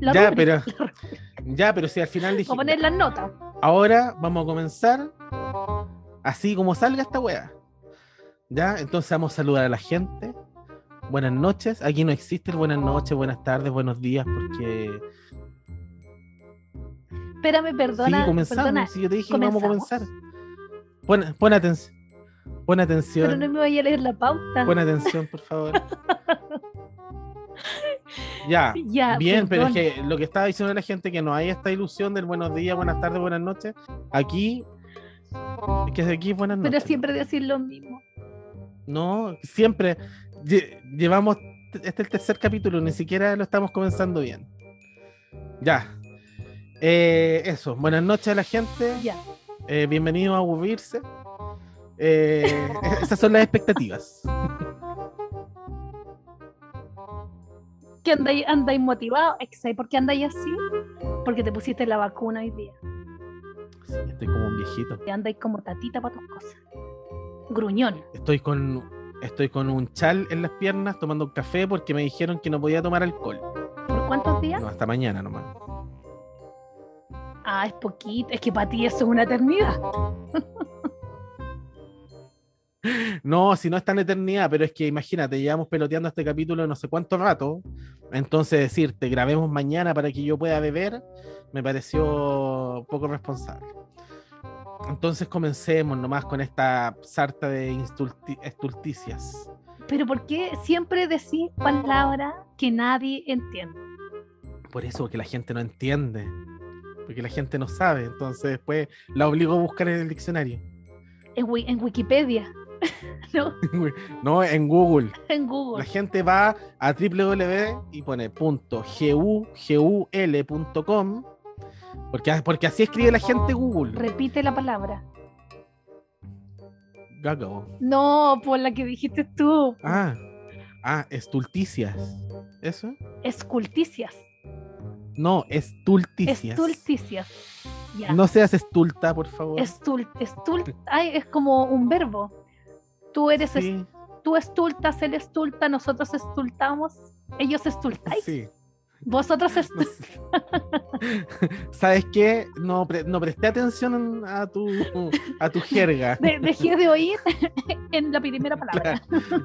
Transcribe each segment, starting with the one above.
La ya, pero, la ya, pero si al final dije, Vamos a poner las notas. ahora vamos a comenzar así como salga esta wea. Ya, entonces vamos a saludar a la gente. Buenas noches. Aquí no existe el buenas noches, buenas tardes, buenos días, porque Espérame, perdona. sí, comenzamos. perdona, si yo te dije que vamos a ¿comenzamos? comenzar. Pon, pon atención. Pon atención. pero no me vaya a leer la pauta. Pon atención, por favor. ya. ya, Bien, pero es que lo que estaba diciendo la gente que no hay esta ilusión del buenos días, buenas tardes, buenas noches. Aquí, es que aquí es buenas noches. Pero siempre decir lo mismo. No, siempre lle- llevamos, este es el tercer capítulo, ni siquiera lo estamos comenzando bien. Ya. Eh, eso, buenas noches a la gente. Ya. Eh, bienvenido a aburrirse. Eh, esas son las expectativas. ¿Qué andáis, andáis motivado? Exacto. ¿Por qué andáis así? Porque te pusiste la vacuna hoy día. Sí, estoy como un viejito. Y andáis como tatita para tus cosas. Gruñón. Estoy con, estoy con un chal en las piernas tomando un café porque me dijeron que no podía tomar alcohol. ¿Por cuántos días? No, hasta mañana nomás. Ah, es poquito. Es que para ti eso es una eternidad. No, si no es tan eternidad, pero es que imagínate, llevamos peloteando este capítulo no sé cuánto rato. Entonces decirte, grabemos mañana para que yo pueda beber, me pareció poco responsable. Entonces comencemos nomás con esta sarta de estulticias. Pero ¿por qué siempre decís palabras que nadie entiende? Por eso, porque la gente no entiende. Porque la gente no sabe. Entonces después la obligo a buscar en el diccionario. En Wikipedia. ¿No? No, en Google. En La Google. gente va a www y pone punto gul.com porque, porque así escribe la gente Google. Repite la palabra. Gago. No, por la que dijiste tú. Ah, ah, estulticias. ¿Eso? Esculticias. No, estulticias. Estulticias. Ya. No seas estulta, por favor. Estul, estul- ay, es como un verbo. Tú eres, es- Sí, tú estultas, él estulta, nosotros estultamos, ellos estultáis, sí. vosotros estultáis. ¿Sabes qué? No, pre- no presté atención a tu, a tu jerga. De- dejé de oír en la primera palabra. Claro.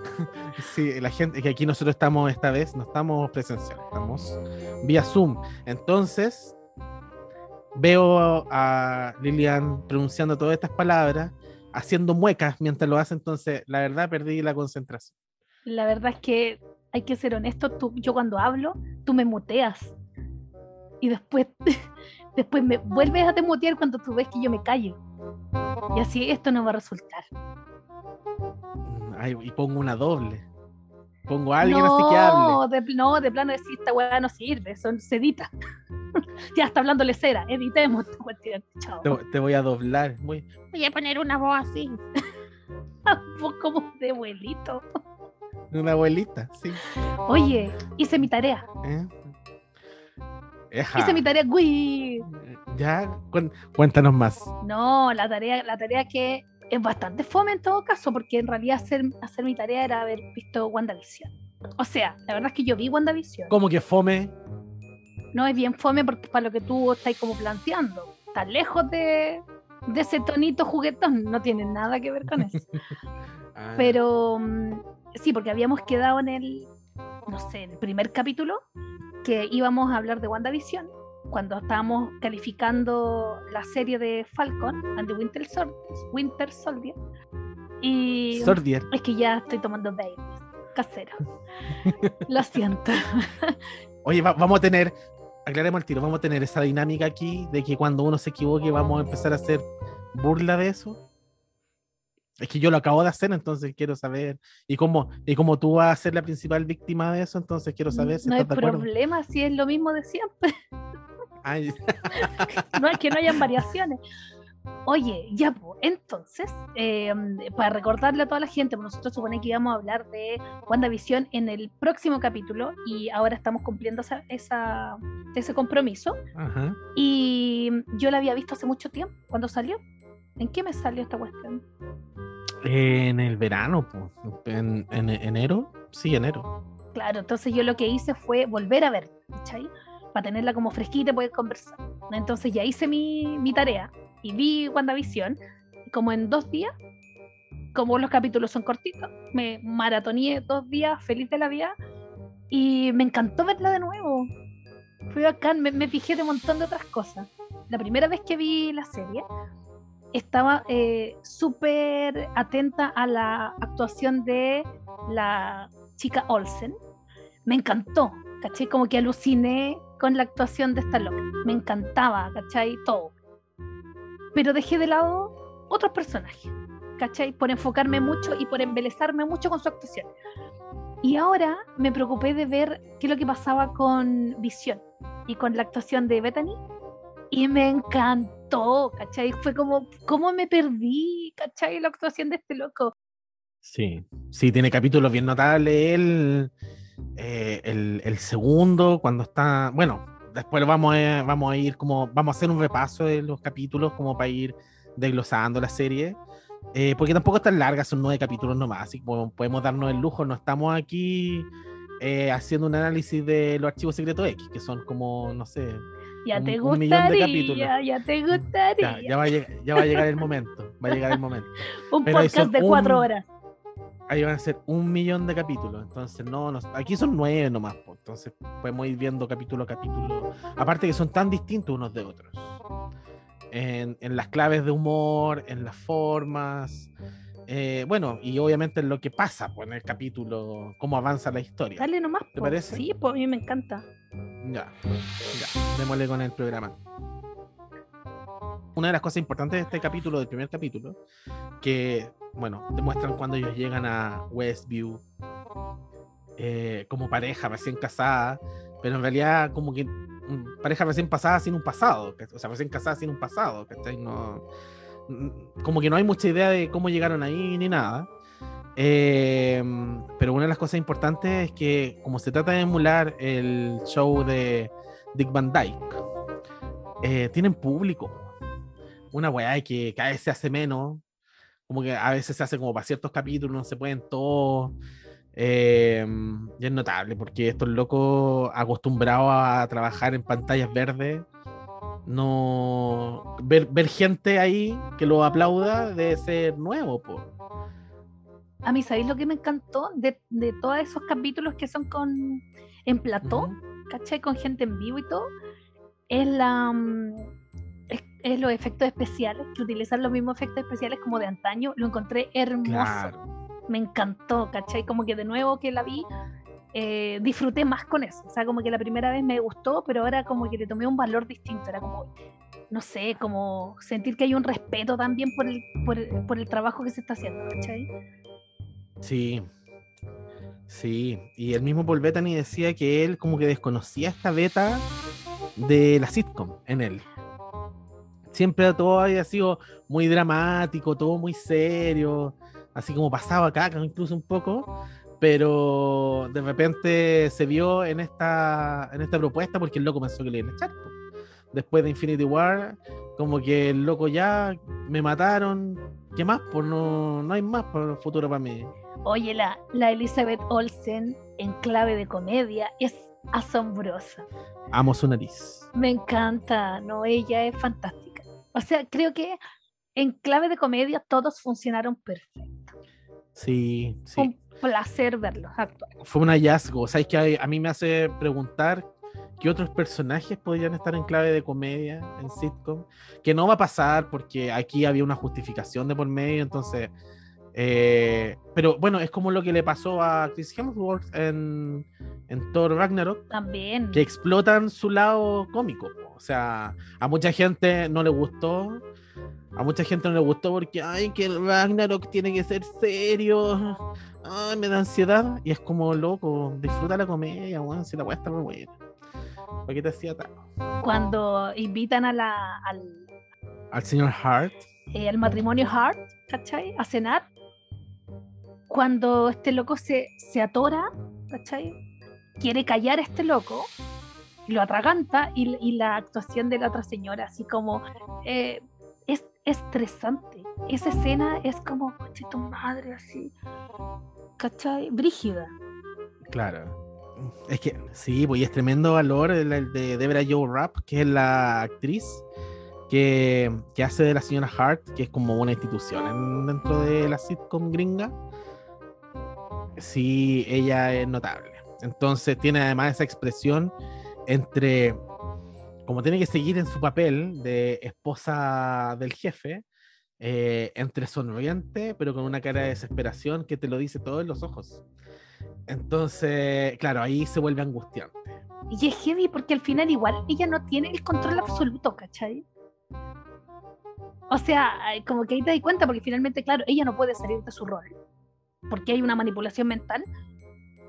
Sí, la gente, que aquí nosotros estamos esta vez, no estamos presencial, estamos vía Zoom. Entonces, veo a Lilian pronunciando todas estas palabras, haciendo muecas mientras lo hace, entonces, la verdad, perdí la concentración. La verdad es que hay que ser honesto. Tú, yo cuando hablo, tú me muteas. Y después, después me vuelves a te mutear cuando tú ves que yo me callo. Y así esto no va a resultar. Ay, y pongo una doble. Pongo a alguien así que hable. no, de, no, de plano decir esta weá no sirve, son, se edita. ya está hablando cera, editemos esta cuestión. Chao. Te, te voy a doblar. Muy... Voy a poner una voz así. Voz como de abuelito. Una abuelita, sí. Oye, hice mi tarea. ¿eh? Eja. Hice mi tarea. Uy. Ya, cuen- cuéntanos más. No, la tarea, la tarea que es bastante fome en todo caso, porque en realidad hacer, hacer mi tarea era haber visto WandaVision. O sea, la verdad es que yo vi WandaVision. ¿Cómo que fome? No es bien fome porque para lo que tú estás como planteando. Está lejos de, de ese tonito juguetón, no tiene nada que ver con eso. Ah, Pero mm, sí, porque habíamos quedado en el, no sé, en el primer capítulo que íbamos a hablar de WandaVision cuando estábamos calificando la serie de Falcon and the Winter, Sol- Winter Soldier. Y Sordier. es que ya estoy tomando babies casero. Lo siento. Oye, va- vamos a tener, aclaremos el tiro, vamos a tener esa dinámica aquí de que cuando uno se equivoque vamos a empezar a hacer burla de eso. Es que yo lo acabo de hacer, entonces quiero saber. Y como, y como tú vas a ser la principal víctima de eso, entonces quiero saber si no hay estás acuerdo. problema si es lo mismo de siempre. Ay, no es que no hayan variaciones. Oye, ya, pues, entonces, eh, para recordarle a toda la gente, pues nosotros supone que íbamos a hablar de WandaVision en el próximo capítulo y ahora estamos cumpliendo esa, esa- ese compromiso. ajá. Y yo la había visto hace mucho tiempo, cuando salió. ¿En qué me salió esta cuestión? En el verano, pues, en, en enero, sí, enero. Claro, entonces yo lo que hice fue volver a ver, ¿cachai? para tenerla como fresquita y poder conversar. Entonces ya hice mi, mi tarea y vi WandaVision como en dos días, como los capítulos son cortitos, me maratoneé dos días feliz de la vida y me encantó verla de nuevo. Fui acá, me, me fijé de un montón de otras cosas. La primera vez que vi la serie, estaba eh, súper atenta a la actuación de la chica Olsen. Me encantó, ¿cachai? Como que aluciné con la actuación de esta loca. Me encantaba, ¿cachai? Todo. Pero dejé de lado otros personajes, ¿cachai? Por enfocarme mucho y por embelezarme mucho con su actuación. Y ahora me preocupé de ver qué es lo que pasaba con Visión y con la actuación de Bethany. Y me encantó, ¿cachai? Fue como, ¿cómo me perdí, ¿cachai? La actuación de este loco. Sí, sí, tiene capítulos bien notables. Él, eh, el, el segundo, cuando está. Bueno, después vamos a, vamos a ir como. Vamos a hacer un repaso de los capítulos, como para ir desglosando la serie. Eh, porque tampoco es tan larga, son nueve capítulos nomás, así que podemos darnos el lujo, no estamos aquí eh, haciendo un análisis de los archivos secretos X, que son como, no sé, Ya un- te un millón de capítulos. gustaría, ya te gustaría. ya, ya va a llegar, ya va a llegar el momento, va a llegar el momento. un pero podcast de cuatro un- horas. Ahí van a ser un millón de capítulos, entonces no, no aquí son nueve nomás, entonces podemos ir viendo capítulo a capítulo, aparte que son tan distintos unos de otros. En, en las claves de humor, en las formas, eh, bueno, y obviamente en lo que pasa pues, en el capítulo, cómo avanza la historia. Dale nomás. ¿Te po. parece? Sí, pues a mí me encanta. Ya, ya, démosle con el programa. Una de las cosas importantes de este capítulo, del primer capítulo, que, bueno, demuestran cuando ellos llegan a Westview eh, como pareja recién casada, pero en realidad como que mm, pareja recién pasada sin un pasado, o sea, recién casada sin un pasado, ¿cachai? No, mm, como que no hay mucha idea de cómo llegaron ahí ni nada. Eh, pero una de las cosas importantes es que como se trata de emular el show de Dick Van Dyke, eh, tienen público. Una weá que cada vez se hace menos, como que a veces se hace como para ciertos capítulos, no se pueden todos. Eh, y es notable porque estos locos acostumbrados a trabajar en pantallas verdes, no ver, ver gente ahí que lo aplauda debe ser nuevo, po. A mí, ¿sabéis lo que me encantó de, de todos esos capítulos que son con en plató? Ujú. ¿cachai? Con gente en vivo y todo, es la mm, es, los efectos especiales, que utilizan los mismos efectos especiales como de antaño, lo encontré hermoso. Claro. Me encantó, ¿cachai? Como que de nuevo que la vi, eh, disfruté más con eso. O sea, como que la primera vez me gustó, pero ahora como que le tomé un valor distinto. Era como, no sé, como sentir que hay un respeto también por el, por el, por el trabajo que se está haciendo, ¿cachai? Sí. Sí. Y el mismo Paul Bettany decía que él como que desconocía esta beta de la sitcom en él. Siempre todo había sido muy dramático, todo muy serio, así como pasaba acá, incluso un poco, pero de repente se vio en esta, en esta propuesta porque el loco pensó que le iban a echar. Después de Infinity War, como que el loco ya me mataron, ¿qué más? Pues no, no hay más por futuro para mí. Oye, la, la Elizabeth Olsen en clave de comedia es asombrosa. Amo su nariz. Me encanta, no, ella es fantástica. O sea, creo que en clave de comedia todos funcionaron perfecto. Sí, sí. Un placer verlos actuar. Fue un hallazgo. ¿Sabes que a mí me hace preguntar qué otros personajes podrían estar en clave de comedia en sitcom? Que no va a pasar porque aquí había una justificación de por medio, entonces. eh, pero bueno, es como lo que le pasó a Chris Hemsworth en, en Thor Ragnarok, También. que explotan su lado cómico. O sea, a mucha gente no le gustó. A mucha gente no le gustó porque, ay, que el Ragnarok tiene que ser serio. Ay, me da ansiedad. Y es como, loco, disfruta la comedia, weón, si la weá está muy buena. ¿Para qué te hacía tal? Cuando invitan a la, al, Al señor Hart. eh, al matrimonio Hart, ¿cachai? A cenar. Cuando este loco se, se atora, ¿cachai? Quiere callar a este loco, lo atraganta y, la actuación de la otra señora, así como eh, es estresante. Esa escena es como, coche tu madre, así, ¿cachai? Brígida. Claro. Es que sí, pues y es tremendo valor el, de Debra Joe Rapp, que es la actriz que, que hace de la señora Hart, que es como una institución en- dentro de la sitcom gringa. Sí, ella es notable. Entonces tiene además esa expresión entre, como tiene que seguir en su papel de esposa del jefe, eh, entre sonriente, pero con una cara de desesperación que te lo dice todo en los ojos. Entonces, claro, ahí se vuelve angustiante. Y es heavy porque al final igual ella no tiene el control absoluto, ¿cachai? O sea, como que ahí te das cuenta porque finalmente, claro, ella no puede salir de su rol porque hay una manipulación mental,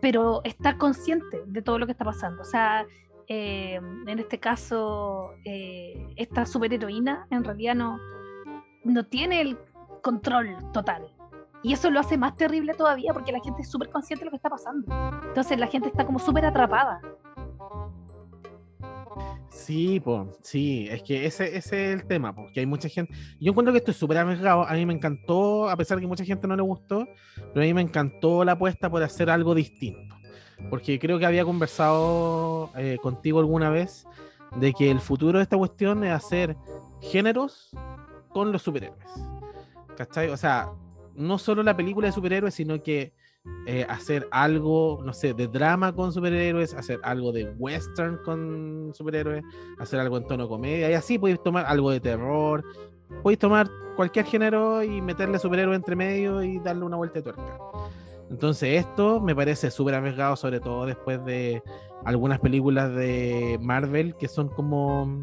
pero está consciente de todo lo que está pasando. O sea, eh, en este caso, eh, esta superheroína en realidad no, no tiene el control total. Y eso lo hace más terrible todavía porque la gente es súper consciente de lo que está pasando. Entonces la gente está como súper atrapada. Sí, pues, sí, es que ese, ese es el tema, porque hay mucha gente. Yo encuentro que esto es súper arriesgado. A mí me encantó, a pesar de que mucha gente no le gustó, pero a mí me encantó la apuesta por hacer algo distinto. Porque creo que había conversado eh, contigo alguna vez de que el futuro de esta cuestión es hacer géneros con los superhéroes. ¿Cachai? O sea, no solo la película de superhéroes, sino que eh, hacer algo, no sé, de drama con superhéroes, hacer algo de western con superhéroes, hacer algo en tono comedia, y así podéis tomar algo de terror, podéis tomar cualquier género y meterle superhéroe entre medio y darle una vuelta de tuerca. Entonces esto me parece súper arriesgado, sobre todo después de algunas películas de Marvel que son como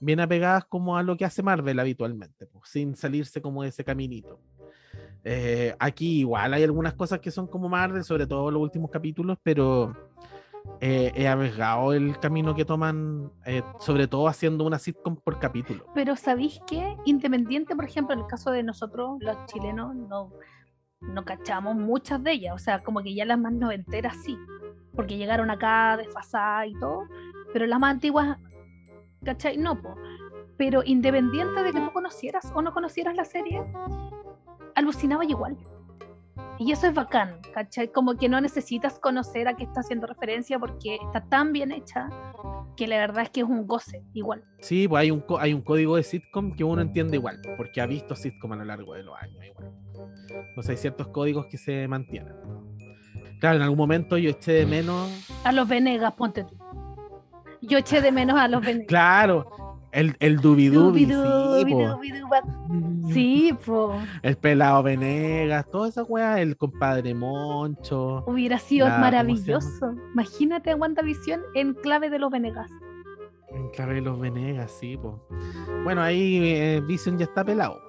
bien apegadas como a lo que hace Marvel habitualmente, pues, sin salirse como de ese caminito. Eh, aquí igual hay algunas cosas que son como Marvel, sobre todo los últimos capítulos, pero eh, he arriesgado el camino que toman, eh, sobre todo haciendo una sitcom por capítulo. Pero ¿sabéis qué? Independiente, por ejemplo, en el caso de nosotros, los chilenos, no, no cachamos muchas de ellas. O sea, como que ya las más noventeras sí, porque llegaron acá desfasadas y todo, pero las más antiguas, ¿cachai? No, po. Pero independiente de que tú conocieras o no conocieras la serie, alucinaba igual. Y eso es bacán, ¿cachai? Como que no necesitas conocer a qué está haciendo referencia porque está tan bien hecha que la verdad es que es un goce igual. Sí, pues hay un, hay un código de sitcom que uno entiende igual, porque ha visto sitcom a lo largo de los años igual. Entonces hay ciertos códigos que se mantienen. Claro, en algún momento yo eché de menos. A los Venegas, ponte tú. Yo eché de menos a los Venegas. Claro, el, el Dubidubi, po. dubiduba. Sí, po. El pelado Venegas, toda esa weá, el compadre Moncho. Hubiera sido La- ¿cómo se maravilloso. Imagínate a WandaVision en clave de los Venegas. En clave de los Venegas, sí, po. Bueno, ahí eh, Vision ya está pelado.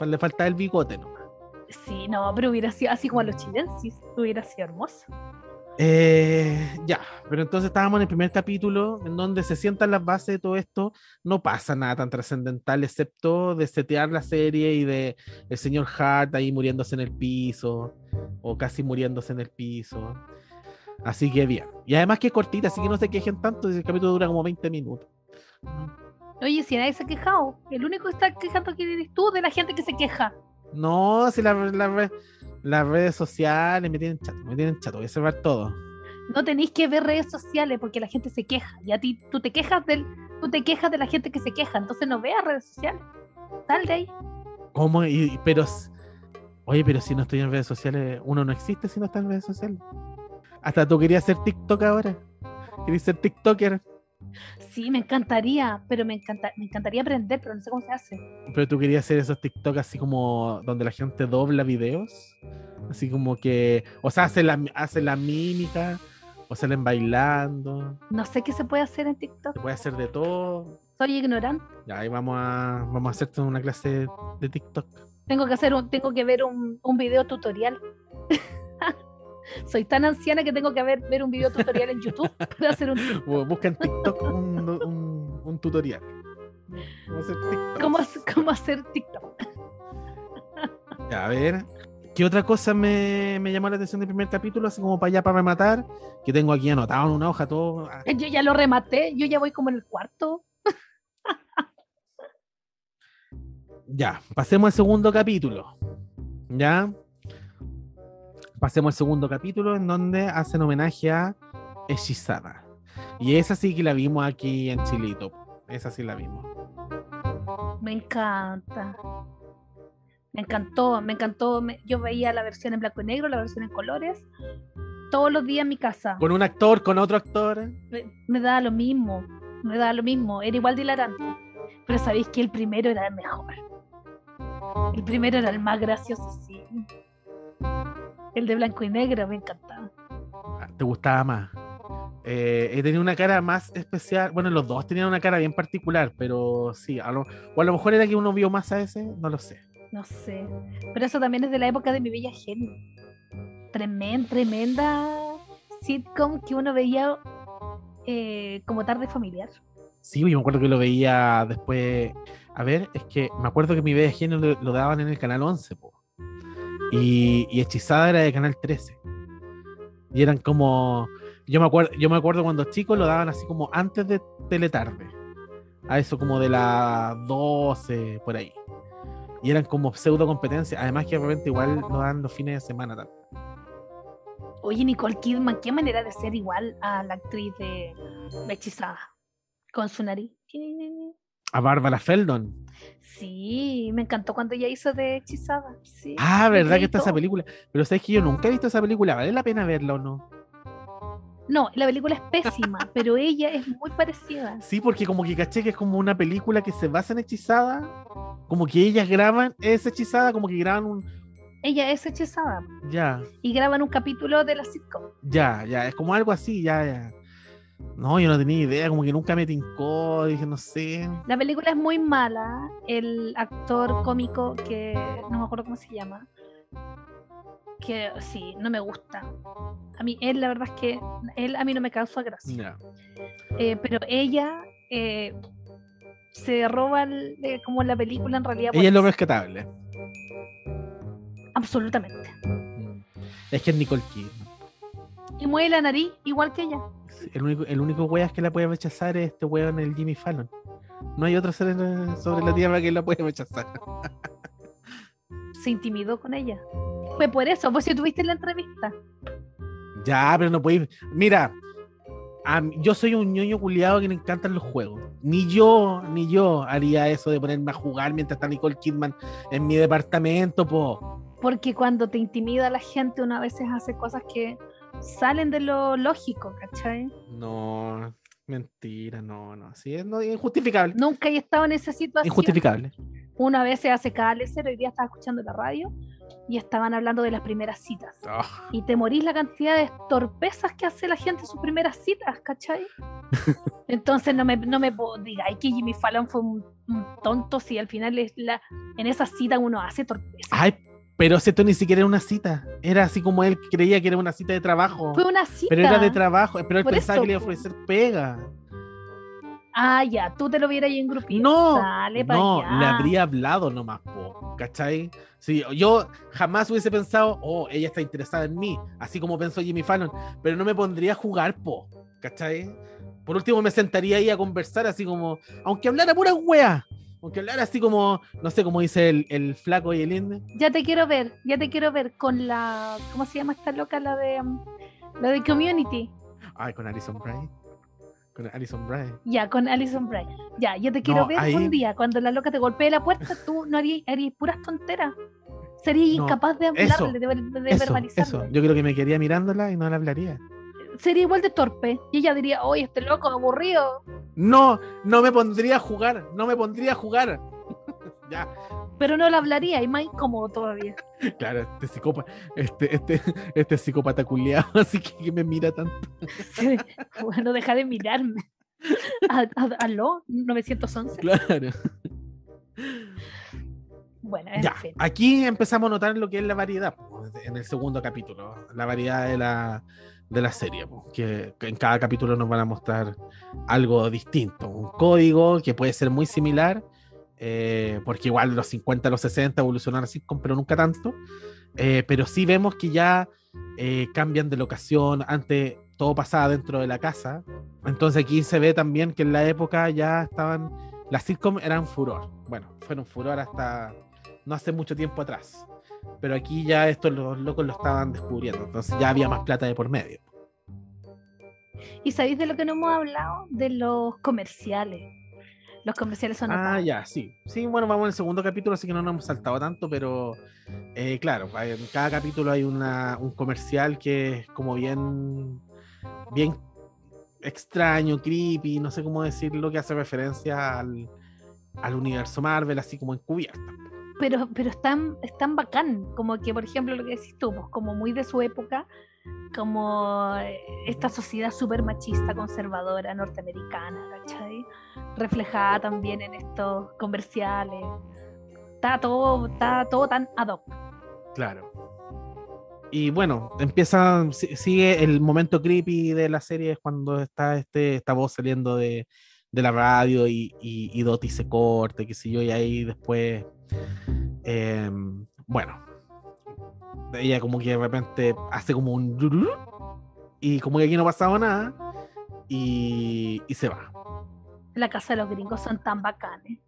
Le falta el bigote nomás. Sí, no, pero hubiera sido así como a los chilensis. Hubiera sido hermoso. Eh, ya, pero entonces estábamos en el primer capítulo en donde se sientan las bases de todo esto. No pasa nada tan trascendental, excepto de setear la serie y de el señor Hart ahí muriéndose en el piso, o casi muriéndose en el piso. Así que bien. Y además que es cortita, así que no se quejen tanto, el capítulo dura como 20 minutos. Oye, si nadie se ha quejado, el único que está quejando aquí eres tú de la gente que se queja. No, si la- la las redes sociales me tienen chato, me tienen chato, voy a cerrar todo. No tenéis que ver redes sociales porque la gente se queja. Y a ti, tú te quejas del, tú te quejas de la gente que se queja. Entonces no veas redes sociales. Sal de ahí. ¿Cómo? Y, pero, oye, pero si no estoy en redes sociales, uno no existe si no está en redes sociales. Hasta tú querías ser TikTok ahora. Querías ser TikToker, Sí, me encantaría, pero me encanta, me encantaría aprender, pero no sé cómo se hace. pero tú querías hacer esos TikTok así como donde la gente dobla videos. Así como que, o sea, hace la, hace la mímica, o salen bailando. No sé qué se puede hacer en TikTok. Se puede hacer de todo. Soy ignorante. Ya, ahí vamos a, vamos a hacerte una clase de TikTok. Tengo que hacer un, tengo que ver un, un video tutorial. Soy tan anciana que tengo que ver, ver un video tutorial en YouTube para hacer un Bu- Busca en TikTok un, un- un tutorial. A hacer TikTok. cómo, hacer- cómo hacer TikTok. A ver. ¿Qué otra cosa me, me llamó la atención del primer capítulo? Así como para allá para rematar. Que tengo aquí anotado en una hoja todo. ah, Yo ya lo rematé, yo ya voy como en el cuarto. Ya, pasemos al segundo capítulo. ¿Ya? Pasemos al segundo capítulo en donde hacen homenaje a Hechizada. Y esa sí que la vimos aquí en Chilito. Esa sí la vimos. Me encanta. Me encantó, me encantó. me- yo veía la versión en blanco y negro, la versión en colores, todos los días en mi casa. Con un actor, con otro actor. Me, me daba lo mismo, me daba lo mismo, era igual de hilarante. Pero sabéis que el primero era el mejor. El primero era el más gracioso, sí. El de blanco y negro me encantaba. ¿Te gustaba más? Eh, tenía una cara más especial. Bueno, los dos tenían una cara bien particular, pero sí, a lo, o a lo mejor era que uno vio más a ese, no lo sé. No sé. Pero eso también es de la época de mi bella genio. Tremenda, tremenda sitcom que uno veía eh, como tarde familiar. Sí, yo me acuerdo que lo veía después. A ver, es que me acuerdo que mi bella genio lo, lo daban en el canal 11, po. Y, y Hechizada era de canal 13. Y eran como. Yo me acuerdo, yo me acuerdo cuando chicos lo daban así como antes de Teletarde. A eso como de las 12, por ahí. Y eran como pseudo competencias. Además que de repente igual lo dan los fines de semana también. Oye, Nicole Kidman, qué manera de ser igual a la actriz de Hechizada. Con su nariz. A Bárbara Feldon. Sí, me encantó cuando ella hizo de Hechizada. Sí, Ah, ¿verdad que está esa película? Pero sabes que yo nunca he visto esa película. ¿Vale la pena verla o no? No, la película es pésima, pero ella es muy parecida. Sí, porque como que caché que es como una película que se basa en hechizada. Como que ellas graban esa hechizada, como que graban un. Ella es hechizada Ya, y graban un capítulo de la sitcom. ya, ya. Es como algo así, ya, ya. No, yo no tenía idea, como que nunca me tincó, dije, no sé. La película es muy mala. El actor cómico que no me acuerdo cómo se llama. Que sí, no me gusta. A mí, él, la verdad es que él a mí no me causa gracia. Eh, pero ella eh, se roba el- eh, como la película en realidad. Ella es lo rescatable. Absolutamente. Mm. Es que es Nicole Kidman. Y mueve la nariz igual que ella. El único, el único weas que la puede rechazar es este weón, el Jimmy Fallon. No hay otro ser sobre la tierra que la puede rechazar. Se intimidó con ella. Fue por eso, pues si tuviste la entrevista. Ya, pero no podéis. Mira, a yo soy un ñoño culiado que le encantan los juegos. Ni yo, ni yo haría eso de ponerme a jugar mientras está Nicole Kidman en mi departamento, po. Porque cuando te intimida la gente, una veces hace cosas que salen de lo lógico, ¿cachai? No, mentira, no, no. Sí, es no, injustificable. Nunca he estado en esa situación. Injustificable. Una vez se hace cada lecero, hoy día estaba escuchando la radio y estaban hablando de las primeras citas. Ah, Y te morís la cantidad de torpezas que hace la gente en sus primeras citas, ¿cachai? Entonces no me, no me digáis que Jimmy Fallon fue un, un tonto si al final es la, en esa cita uno hace torpezas. Ay, pero si esto ni siquiera era una cita. Era así como él creía que era una cita de trabajo. Fue una cita. Pero era de trabajo. Pero él Por pensaba eso, que le iba a ofrecer pega. Ah, ya, tú te lo vieras ahí en grupito. No, Dale no, allá. le habría hablado nomás, po, ¿cachai? Sí, yo jamás hubiese pensado, oh, ella está interesada en mí, así como pensó Jimmy Fallon, pero no me pondría a jugar, po, ¿cachai? Por último me sentaría ahí a conversar así como, aunque hablara pura wea, aunque hablara así como, no sé, como dice el, el flaco y el inde. Ya te quiero ver, ya te quiero ver con la. ¿Cómo se llama esta loca? La de. um, la de Community. Ay, con Alison Bryant. Con Alison Bryant. Ya, con Alison Bryant. Ya, yo te quiero No, ver ahí- un día cuando la loca te golpee la puerta, tú no harías, harías puras tonteras. Serías No, incapaz de eso, hablarle, de, de eso. Yo creo que me quedaría mirándola y no la hablaría. Sería igual de torpe. Y ella diría, oye, este loco aburrido. No, no me pondría a jugar, no me pondría a jugar. ya. Pero no la hablaría, y más incómodo todavía. Claro, este psicópata, este, este, este psicópata culiado, así que, me mira tanto. Sí. Bueno, deja de mirarme. ¿Aló? ¿911? Claro. Bueno, en Ya, fin. aquí empezamos a notar lo que es la variedad po, en el segundo capítulo, la variedad de la, de la serie, que, en cada capítulo nos van a mostrar algo distinto, un código que puede ser muy similar, eh, porque igual los 50 a los 60 evolucionaron así, pero nunca tanto, eh, pero sí vemos que ya eh, cambian de locación, antes todo pasaba dentro de la casa, entonces aquí se ve también que en la época ya estaban, las sitcom eran furor, bueno, fueron furor hasta no hace mucho tiempo atrás. Pero aquí ya estos los locos lo estaban descubriendo, entonces ya había más plata de por medio. ¿Y sabéis de lo que no hemos hablado? De los comerciales. Los comerciales son Ah, notables. ya, sí. Sí, bueno, vamos en el segundo capítulo, así que no nos hemos saltado tanto, pero eh, claro, en cada capítulo hay una, un comercial que es como bien, bien extraño, creepy, no sé cómo decirlo, que hace referencia al, al universo Marvel, así como encubierta. Pero, pero es tan, bacán, como que, por ejemplo, lo que decís tú, pues, como muy de su época, como esta sociedad súper machista, conservadora, norteamericana. Reflejada también en estos comerciales. Está todo, está todo tan ad hoc. Claro. Y bueno, empieza, si- sigue el momento creepy de la serie, es cuando está este, esta voz saliendo de, de la radio y, y, y se corta, qué sé yo, y ahí después, em, bueno, ella como que de repente hace como un... Y como que aquí no pasaba nada, y, y se va. La casa de los gringos son tan bacanes.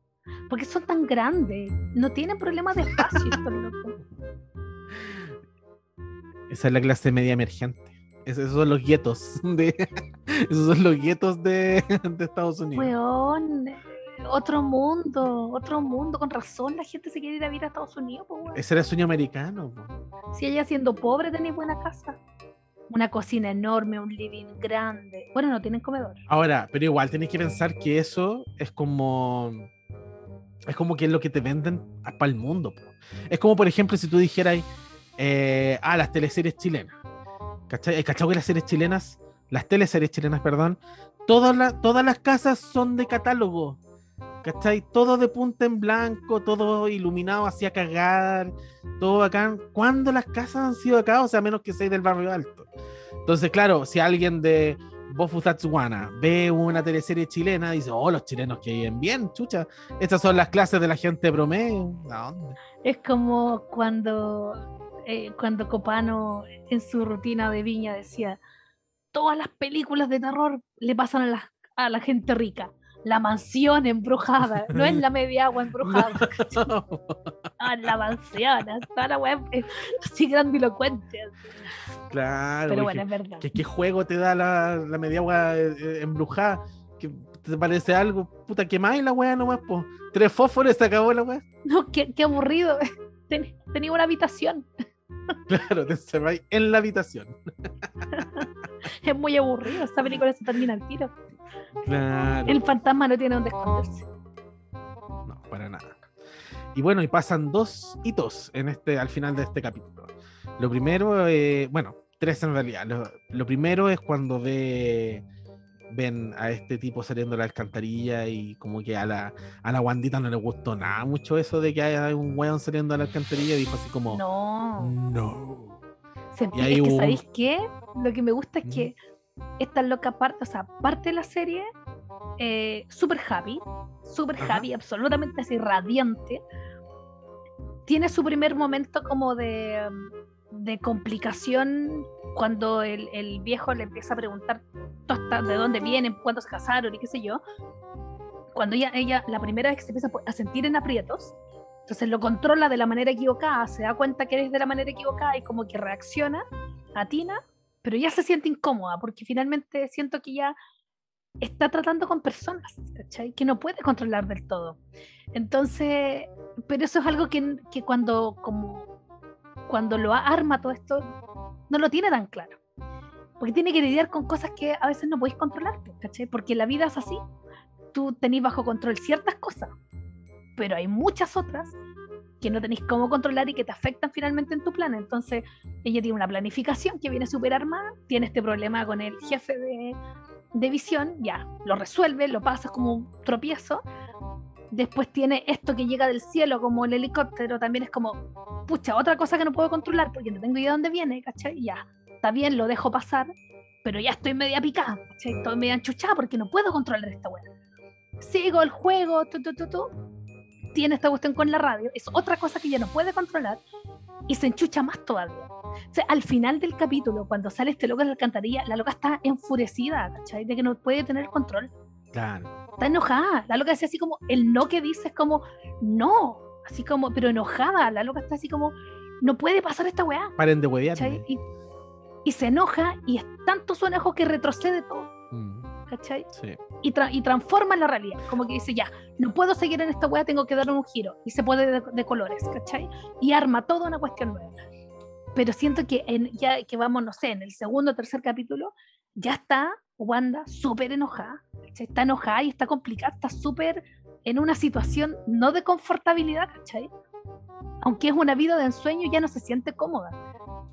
Porque son tan grandes. No tienen problemas de espacio. Esa es la clase media emergente. Es- esos son los guetos de, esos son los guetos de, de Estados Unidos. Weón, otro mundo, otro mundo. Con razón la gente se quiere ir a vivir a Estados Unidos, po. Ese era el sueño americano. po. Si ella siendo pobre tenéis buena casa. Una cocina enorme, un living grande. Bueno, no tienen comedor. Ahora, pero igual tenés que pensar que eso es como. Es como que es lo que te venden para el mundo. po. Es como, por ejemplo, si tú dijeras, eh, ah, las teleseries chilenas. ¿Cachai? ¿Hay cachado que las series chilenas, las teleseries chilenas, perdón, todas, las todas las casas son de catálogo. ¿Cachai? Todo de punta en blanco, todo iluminado hacia cagar, todo acá. ¿Cuándo las casas han sido acá? O sea, menos que seis del barrio alto. Entonces, claro, si alguien de Bofu Tatsuana ve una teleserie chilena, dice, oh, los chilenos que viven bien, chucha. Estas son las clases de la gente promedio. ¿A? Es como cuando, eh, cuando Copano en su rutina de viña decía, todas las películas de terror le pasan a la, a la gente rica. La mansión embrujada, no es la media agua embrujada, ah, la mansión, hasta la web así grandilocuente. claro. Pero bueno, es verdad. ¿Qué, qué juego te da la, la media agua eh, eh, embrujada? ¿Que ¿Te parece algo? Puta, quemáis la weá nomás, po. Tres fósforos se acabó la weá. No, qué, qué aburrido. Ten- tenía una habitación. Claro, te encerráis en la habitación. Es muy aburrido. Esta película se termina al tiro. Claro. El fantasma no tiene dónde esconderse. No, para nada. Y bueno, y pasan dos hitos en este, al final de este capítulo. Lo primero, eh, bueno, tres en realidad. Lo, lo primero es cuando ve, ven a este tipo saliendo de la alcantarilla y como que a la, a la Wandita no le gustó nada mucho eso de que haya un weón saliendo de la alcantarilla. Dijo así como, No. no. Se Y es que, ¿sabéis qué? Lo que me gusta es Mm. que esta loca parte, o sea, parte de la serie eh, súper happy, súper Ajá. happy, absolutamente así radiante. Tiene su primer momento como de, mm, de complicación cuando el, el viejo le empieza a preguntar "Tú estás- de dónde vienen, cuándo se casaron y qué sé yo. Cuando ella, ella la primera vez que se empieza a sentir en aprietos, entonces lo controla de la manera equivocada, se da cuenta que es de la manera equivocada y como que reacciona, atina, pero ya se siente incómoda porque finalmente siento que ya está tratando con personas, ¿cachai? Que no puede controlar del todo. Entonces, pero eso es algo que, que cuando, como, cuando lo arma todo esto, no lo tiene tan claro. Porque tiene que lidiar con cosas que a veces no podéis controlar, ¿cachai? Porque la vida es así. Tú tenés bajo control ciertas cosas, pero hay muchas otras que no tenéis cómo controlar y que te afectan finalmente en tu plan. Entonces, ella tiene una planificación que viene súper armada, tiene este problema con el jefe de, de visión, ya, lo resuelve, lo pasa como un tropiezo. Después tiene esto que llega del cielo como el helicóptero, también es como, pucha, otra cosa que no puedo controlar porque no tengo idea de dónde viene, ¿cachai? Ya, está bien, lo dejo pasar, pero ya estoy media picada, ¿cachai? Estoy media enchuchada porque no puedo controlar esta weá. Sigo el juego, tu, tu, tu, tu. Tiene esta cuestión con la radio, es otra cosa que ya no puede controlar y se enchucha más todavía. O sea, al final del capítulo, cuando sale este loco de la alcantarilla, la loca está enfurecida, ¿cachai? De que no puede tener control. Claro. Está enojada. La loca decía así como, el no que dice es como, no. Así como, pero enojada. La loca está así como, no puede pasar esta weá. Paren de huevearme. Y, y se enoja y es tanto su enojo que retrocede todo. Mm, ¿Cachai? sí. y, tra- y transforma la realidad. Como que dice, ya, no puedo seguir en esta wea, tengo que dar un giro. Y se puede de, de colores, ¿cachai? Y arma toda una cuestión nueva. Pero siento que en, ya que vamos, no sé, en el segundo o tercer capítulo, ya está Wanda súper enojada. ¿Cachai? Está enojada y está complicada, está súper en una situación no de confortabilidad, ¿cachai? Aunque es una vida de ensueño, ya no se siente cómoda.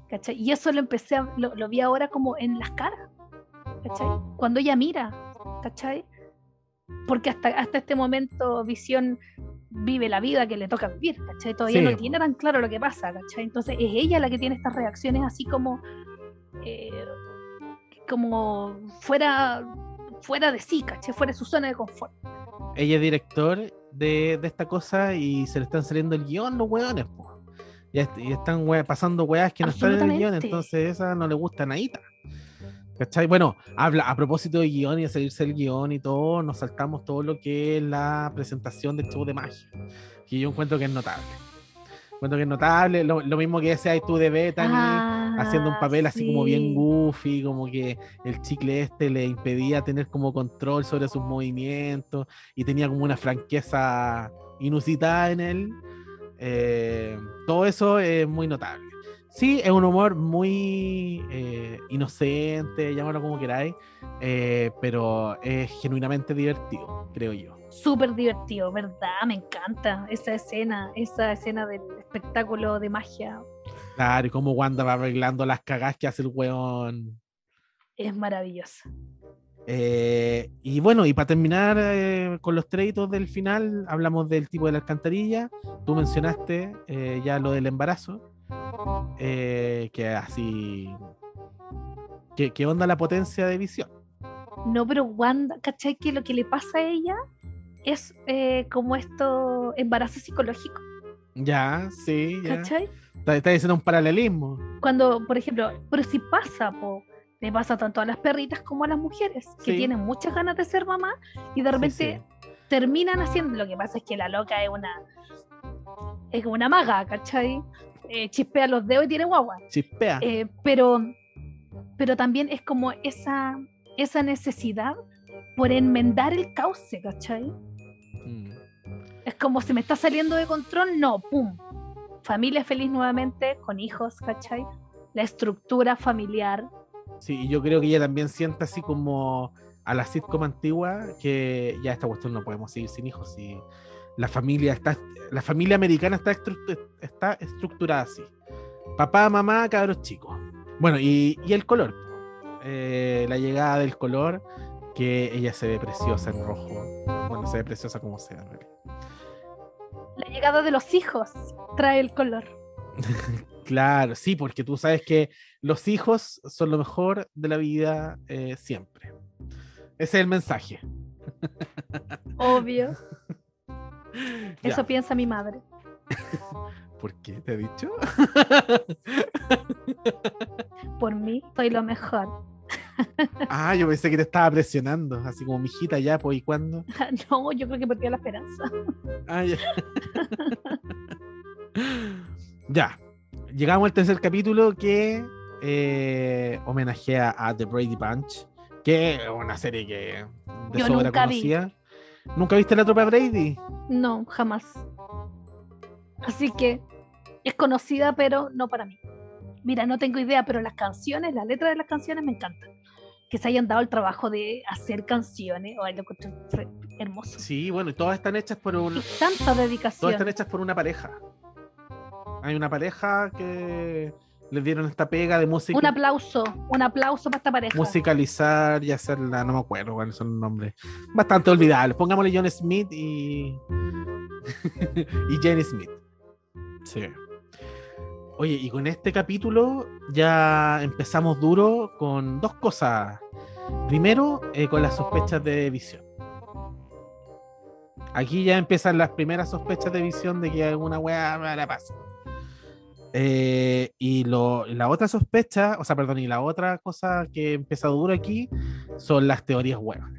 ¿cachai? Y eso lo empecé, a- lo, lo vi ahora como en las caras, ¿cachai? Cuando ella mira, ¿cachai? Porque hasta, hasta este momento Visión vive la vida que le toca vivir, ¿cachai? Todavía Sí, no tiene tan claro lo que pasa, ¿cachai? Entonces es ella la que tiene estas reacciones así como, eh, como fuera, fuera de sí, ¿cachai? Fuera de su zona de confort. Ella es director de, de esta cosa y se le están saliendo el guion los weones, po. Están we- pasando weas que no están en el guion, entonces esa no le gusta nadita. ¿Cachai? Bueno, habla a propósito de guion y de salirse del guion y todo, nos saltamos todo lo que es la presentación del show de magia, que yo encuentro que es notable. Encuentro que es notable, lo, lo mismo que decías tú de Bethany, haciendo un Ah, papel así como bien goofy, como que el chicle este le impedía tener como control sobre sus movimientos y tenía como una franqueza inusitada en él. Eh, todo eso es muy notable. Sí, es un humor muy eh, inocente, llámalo como queráis, eh, pero es genuinamente divertido, creo yo. Súper divertido, ¿verdad? Me encanta esa escena, esa escena del espectáculo de magia. Claro, y cómo Wanda va arreglando las cagas que hace el weón. Es maravillosa. Eh, y bueno, y para terminar eh, con los créditos del final, hablamos del tipo de la alcantarilla. Tú mencionaste eh, ya lo del embarazo. que así. ¿Qué, qué onda la potencia de visión? No, pero Wanda, ¿cachai? Que lo que le pasa a ella es como esto, embarazo psicológico, Ya, sí, ya. ¿cachai? Está, está diciendo un paralelismo. Cuando, por ejemplo, pero si pasa, po, le pasa tanto a las perritas como a las mujeres, que Sí. tienen muchas ganas de ser mamá y de Sí, repente sí. terminan haciendo. Lo que pasa es que la loca es una. Es una maga, ¿cachai? Eh, chispea los dedos y tiene guagua. Chispea. Eh, pero, pero también es como esa, esa necesidad por enmendar el cauce, ¿cachai? Mm. Es como si me está saliendo de control, no, pum. Familia feliz nuevamente, con hijos, ¿cachai? La estructura familiar. Sí, yo creo que ella también siente así como a la sitcom antigua que ya esta cuestión no podemos seguir sin hijos y la familia está la familia americana está, está estructurada así. Papá, mamá, cabros chicos. Bueno, y, y el color. Eh, la llegada del color, que ella se ve preciosa en rojo. Bueno, se ve preciosa como sea. en realidad. La llegada de los hijos trae el color. Claro, sí, porque tú sabes que los hijos son lo mejor de la vida eh, siempre. Ese es el mensaje. Obvio. Ya. Eso piensa mi madre. ¿Por qué te he dicho? Por mí, soy lo mejor. Ah, yo pensé que te estaba presionando, así como mijita ya, pues, ¿y cuándo? No, yo creo que perdió la esperanza. Ah, ya. ya. Llegamos al tercer capítulo que eh, homenajea a The Brady Bunch, que es una serie que de Yo sobra nunca vi. ¿Nunca viste la tropa Brady? No, jamás. Así que es conocida, pero no para mí. Mira, no tengo idea, pero las canciones, la letra de las canciones me encantan. Que se hayan dado el trabajo de hacer canciones, o lo hermoso. Sí, bueno, y todas están hechas por un, Y tanta dedicación. todas están hechas por una pareja. Hay una pareja que les dieron esta pega de música. Un aplauso, un aplauso para esta pareja. musicalizar y hacerla, no me acuerdo cuáles son los nombres. Bastante olvidables. Pongámosle John Smith y. y Jenny Smith. Sí. Oye, y con este capítulo ya empezamos duro con dos cosas. Primero, eh, con las sospechas de visión. Aquí ya empiezan las primeras sospechas de visión de que alguna weá la pasa. Eh, y la otra sospecha, o sea, perdón, y la otra cosa que empieza duro aquí son las teorías huevas.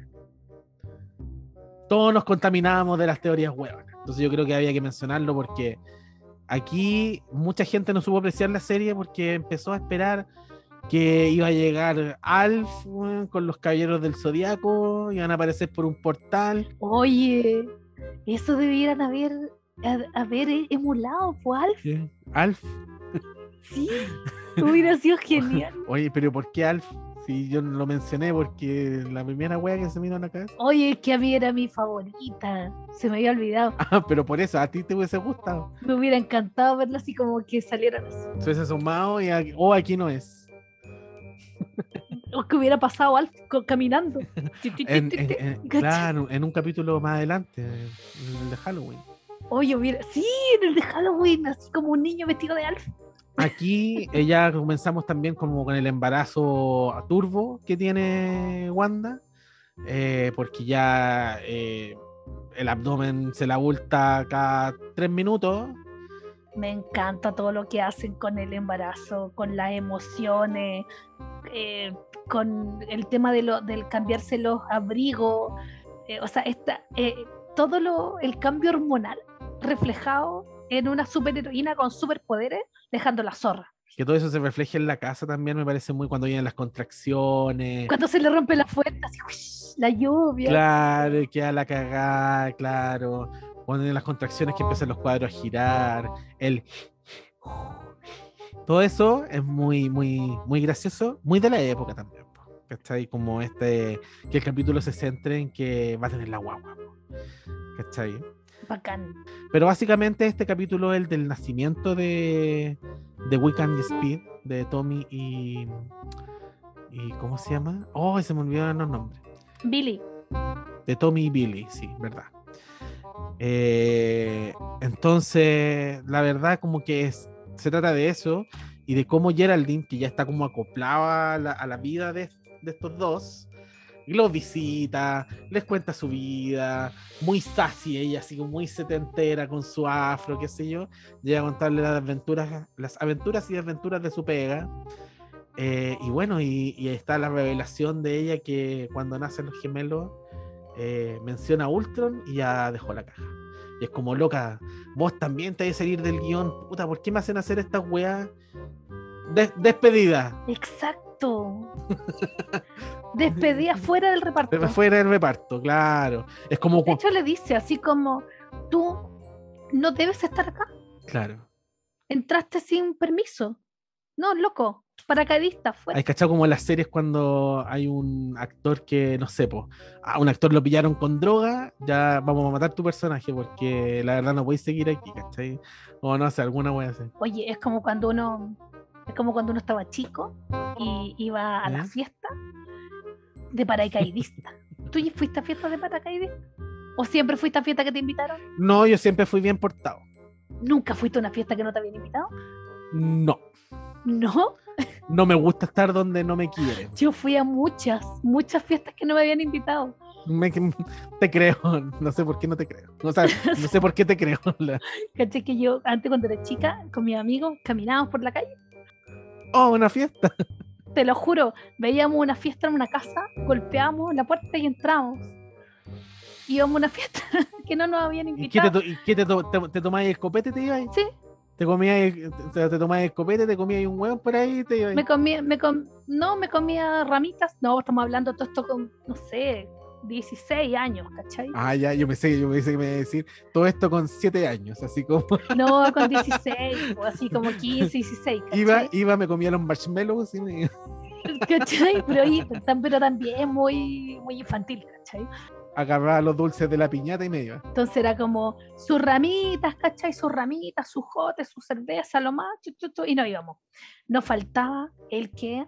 Todos nos contaminábamos de las teorías huevas. Entonces yo creo que había que mencionarlo porque aquí mucha gente no supo apreciar la serie porque empezó a esperar que iba a llegar Alf con los caballeros del zodiaco, iban a aparecer por un portal. Oye, eso debieran haber, haber e- emulado, pues Alf. ¿Qué? Alf. Sí, hubiera sido genial. Oye, pero ¿por qué Alf? Si yo lo mencioné porque la primera wea que se me vino a la cabeza. Oye, es que a mí era mi favorita. Se me había olvidado. Ah, pero por eso, a ti te hubiese gustado. Me hubiera encantado verla así como que salieran así. Se hubiese sumado y aquí, o aquí no es. O que hubiera pasado Alf co- caminando. En- en- en- ¿Cachai? claro, en un capítulo más adelante, en el de Halloween. Oye, hubiera. Sí, en el de Halloween, así como un niño vestido de Alf. Aquí ya comenzamos también como con el embarazo a turbo que tiene Wanda, eh, porque ya eh, el abdomen se la abulta cada tres minutos. Me encanta todo lo que hacen con el embarazo, con las emociones, eh, con el tema de lo, del cambiarse los abrigos. eh, o sea, esta, eh, todo lo, el cambio hormonal reflejado en una superheroína con superpoderes, dejando la zorra. Que todo eso se refleje en la casa también me parece muy cuando vienen las contracciones. Cuando se le rompe la fuente, así, la lluvia. Claro, y queda la cagada, claro. Cuando vienen las contracciones que empiezan los cuadros a girar, el todo eso es muy, muy, muy gracioso, muy de la época también. ¿Cachai? Como este, que el capítulo se centre en que va a tener la guagua. ¿Cachai? Bacán. Pero básicamente este capítulo es el del nacimiento de, de Wiccan y Speed, de Tommy y. y ¿Cómo se llama? Oh, se me olvidaron los nombres. Billy, De Tommy y Billy, sí, verdad. Eh, entonces, la verdad, como que es, se trata de eso y de cómo Geraldine, que ya está como acoplada a la, a la vida de, de estos dos, y los visita, les cuenta su vida, muy sassy ella, así como muy setentera con su afro, qué sé yo, llega a contarle las aventuras, las aventuras y desventuras de su pega. Eh, y bueno, y, y está la revelación de ella que cuando nacen los gemelos eh, menciona a Ultron y ya dejó la caja. Y es como, loca, vos también te debes salir del guion, puta, ¿por qué me hacen hacer estas weas? Des- despedida, exacto. Despedida fuera del reparto. fuera del reparto, claro. Es como, De hecho, le dice así como, tú no debes estar acá. claro. Entraste sin permiso. No, loco, paracaidista, fuera. Hay cachado como en las series cuando hay un actor que, no sé, po, a un actor lo pillaron con droga, ya vamos a matar tu personaje porque la verdad no podéis seguir aquí, ¿cachai? O no sé, alguna wea así. Oye, es como cuando uno, es como cuando uno estaba chico y iba a la ¿Eh? fiesta de paracaidista. ¿Tú ya fuiste a fiestas de paracaidista? ¿O siempre fuiste a fiestas que te invitaron? No, yo siempre fui bien portado. ¿Nunca fuiste a una fiesta que no te habían invitado? No, No, no me gusta estar donde no me quieren. yo fui a muchas, muchas fiestas que no me habían invitado. Me- te creo, no sé por qué no te creo. O sea, no sé por qué te creo. la- ¿Caché que yo antes cuando era chica con mis amigos caminábamos por la calle? Oh, una fiesta. Te lo juro, veíamos una fiesta en una casa, golpeábamos la puerta y entramos. Íbamos a una fiesta que no nos habían ¿Y qué te, invitado. to- y qué te, to- te, te tomabas el copete te ibas? Sí, ¿Te comías te, te tomabas el copete, te comías un huevo por ahí y te ibas? me comía, me com- no, me comía ramitas. No, estamos hablando de todo esto con, no sé, 16 años, ¿cachai? Ah, ya, yo pensé, yo pensé que me iba a decir todo esto con 7 años, así como No, con 16, o así como 15, 16, ¿cachai? iba, iba, me comía los marshmallows y me... ¿Cachai? Pero, también muy, muy infantil, ¿cachai? agarraba los dulces de la piñata y me iba. Entonces era como sus ramitas, ¿cachai? Sus ramitas, sus jotes, su cerveza, lo más, chu, chu, chu, y no íbamos. Nos faltaba el que,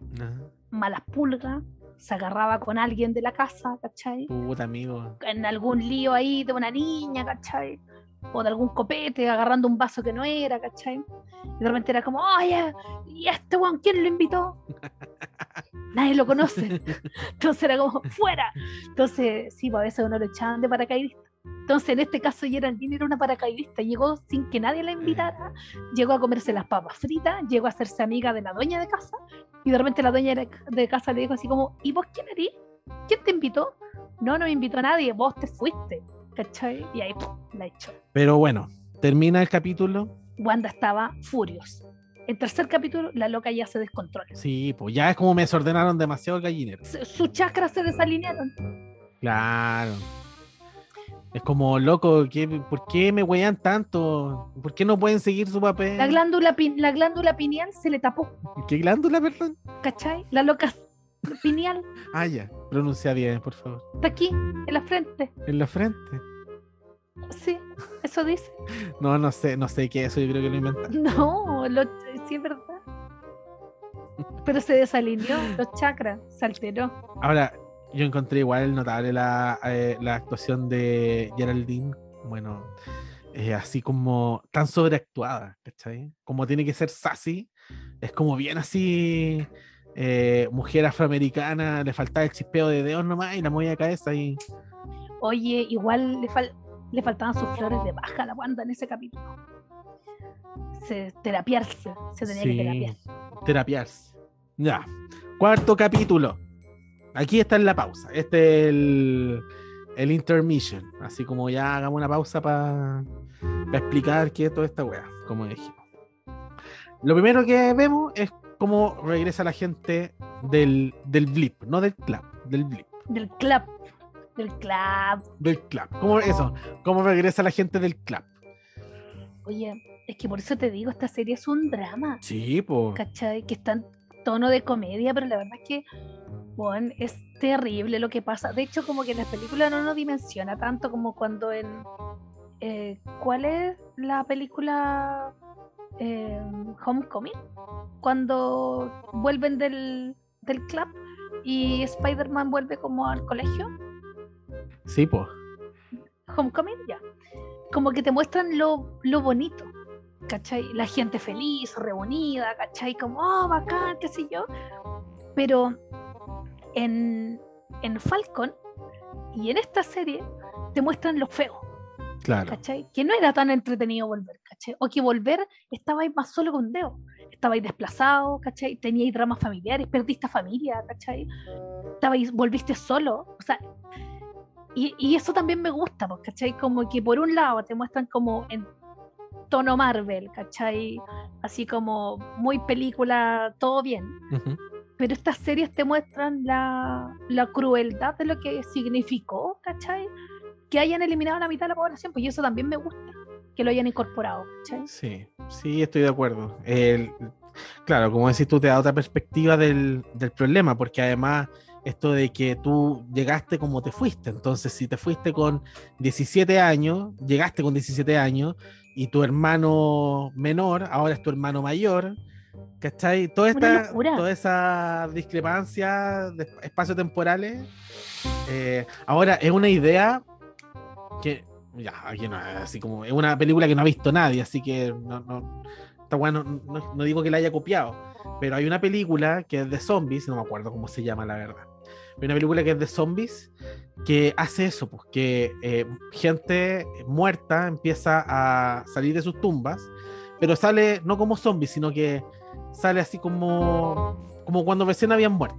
malas pulgas, se agarraba con alguien de la casa, ¿cachai? Puta amigo. En algún lío ahí de una niña, ¿cachai? O de algún copete, agarrando un vaso que no era, ¿cachai? Y de repente era como, oye, ¿y este weón quién lo invitó? Nadie lo conoce. Entonces era como, fuera. Entonces, sí, pues a veces uno lo echaban de paracaidista. Entonces, en este caso, Geraldine era una paracaidista. Llegó sin que nadie la invitara. Llegó a comerse las papas fritas. Llegó a hacerse amiga de la dueña de casa. Y de repente la dueña de casa le dijo así como, ¿y vos quién eres? ¿Quién te invitó? No, no me invitó a nadie. Vos te fuiste. ¿Cachai? Y ahí ¡pum! la echó. Pero bueno, termina el capítulo. Wanda estaba furiosa. el tercer capítulo, la loca ya se descontrola. Sí, pues ya es como me desordenaron demasiado el gallinero. Su- Sus chakras se desalinearon. Claro. Es como, loco, ¿qué, ¿por qué me huean tanto? ¿Por qué no pueden seguir su papel? La glándula, la glándula pineal se le tapó, ¿Qué glándula, perdón? ¿cachai? La loca pineal Ah, ya. Pronuncia bien, por favor. está aquí, en la frente. En la frente. Sí, eso dice. No, no sé, no sé qué es eso, yo creo que lo inventaron. No, lo, sí es verdad. Pero se desalineó los chakras, se alteró. Ahora, yo encontré igual notable la, eh, la actuación de Geraldine. Bueno, eh, así como tan sobreactuada, ¿cachai? Como tiene que ser sassy. Es como bien así, eh, mujer afroamericana, le faltaba el chispeo de dedos nomás y la movía de cabeza y... Oye, igual le, fal- le faltaban sus flores de baja a la Wanda en ese capítulo. Se terapiarse, se tenía que terapiar. terapiarse. Ya. Cuarto capítulo. Aquí está en la pausa. Este es el, el intermission. Así como ya hagamos una pausa para explicar qué es toda esta wea, como dijimos. Lo primero que vemos es cómo regresa la gente del, del blip, no del clap, del blip, Del clap, del clap. del clap. ¿Cómo eso? ¿Cómo regresa la gente del clap? Oye, es que por eso te digo, esta serie es un drama, Sí, pues. ¿cachai? Que está en tono de comedia, pero la verdad es que, bueno, es terrible lo que pasa. De hecho, como que en las películas no nos dimensiona tanto como cuando en... eh, ¿Cuál es la película eh, Homecoming? Cuando vuelven del, del club y Spider-Man vuelve como al colegio. Sí, pues. Homecoming, ya. Como que te muestran lo, lo bonito, ¿cachai? La gente feliz, reunida, ¿cachai? Como, oh, bacán, qué sé yo. Pero en, en Falcon y en esta serie te muestran lo feo, Claro. ¿cachai? Que no era tan entretenido volver, ¿cachai? O que volver estabais más solo con Deo. Estabais desplazados, ¿cachai? Teníais dramas familiares, perdiste a familia, ¿cachai? Estabais, volviste solo. O sea, y, y eso también me gusta, pues, ¿cachai? Como que por un lado te muestran como en tono Marvel, ¿cachai? Así como muy película, todo bien. Ujú. Pero estas series te muestran la, la crueldad de lo que significó, ¿cachai? Que hayan eliminado la mitad de la población, pues y eso también me gusta, que lo hayan incorporado, ¿cachai? Sí, sí, estoy de acuerdo. El- claro, como decís tú, te da otra perspectiva del, del problema, porque además esto de que tú llegaste como te fuiste, entonces si te fuiste con 17 años, llegaste con 17 años y tu hermano menor ahora es tu hermano mayor, ¿cachai? Toda esta, toda esa discrepancia de espacios temporales, eh, ahora es una idea que ya, aquí no es así como, es una película que no ha visto nadie, así que no, no, está bueno, no, no digo que la haya copiado, pero hay una película que es de zombies, no me acuerdo cómo se llama la verdad, hay una película que es de zombies que hace eso, pues que eh, gente muerta empieza a salir de sus tumbas, pero sale no como zombies, sino que sale así como, como cuando recién habían muerto.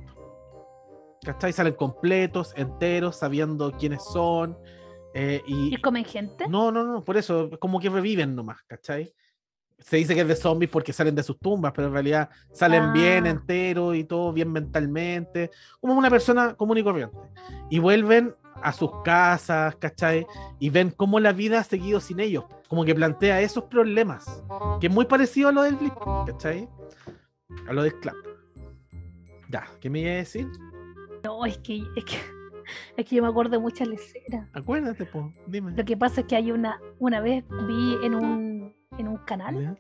¿Cachai? Salen completos, enteros, sabiendo quiénes son. eh, y, ¿Y comen gente? no, no, no, por eso, es como que reviven nomás, ¿cachai? Se dice que es de zombies porque salen de sus tumbas, pero en realidad salen bien Ah. enteros y todo bien mentalmente, como una persona común y corriente. Y vuelven a sus casas, ¿cachai? Y ven cómo la vida ha seguido sin ellos, como que plantea esos problemas, que es muy parecido a lo del Blip, ¿cachai? A lo del Clap. Ya, ¿qué me iba a decir? No, es que, es que, es que yo me acuerdo de muchas leceras. Acuérdate, pues, dime. Lo que pasa es que hay una, una vez vi en un, en un canal ¿Ya?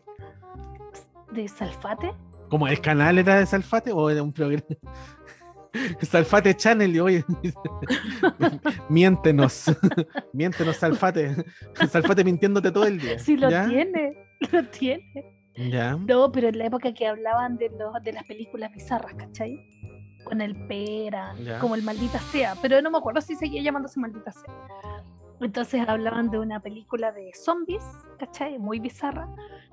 de Salfate, ¿Como el canal era de Salfate o era un programa? Salfate Channel, y oye, miéntenos, miéntenos Salfate, Salfate mintiéndote todo el día. sí lo ¿ya? tiene, lo tiene. Ya, No, pero en la época que hablaban de, los, de las películas bizarras, ¿cachai? Con el pera, Ya. como el maldita sea, pero no me acuerdo si seguía llamándose maldita sea. Entonces hablaban de una película de zombies, ¿cachai? Muy bizarra,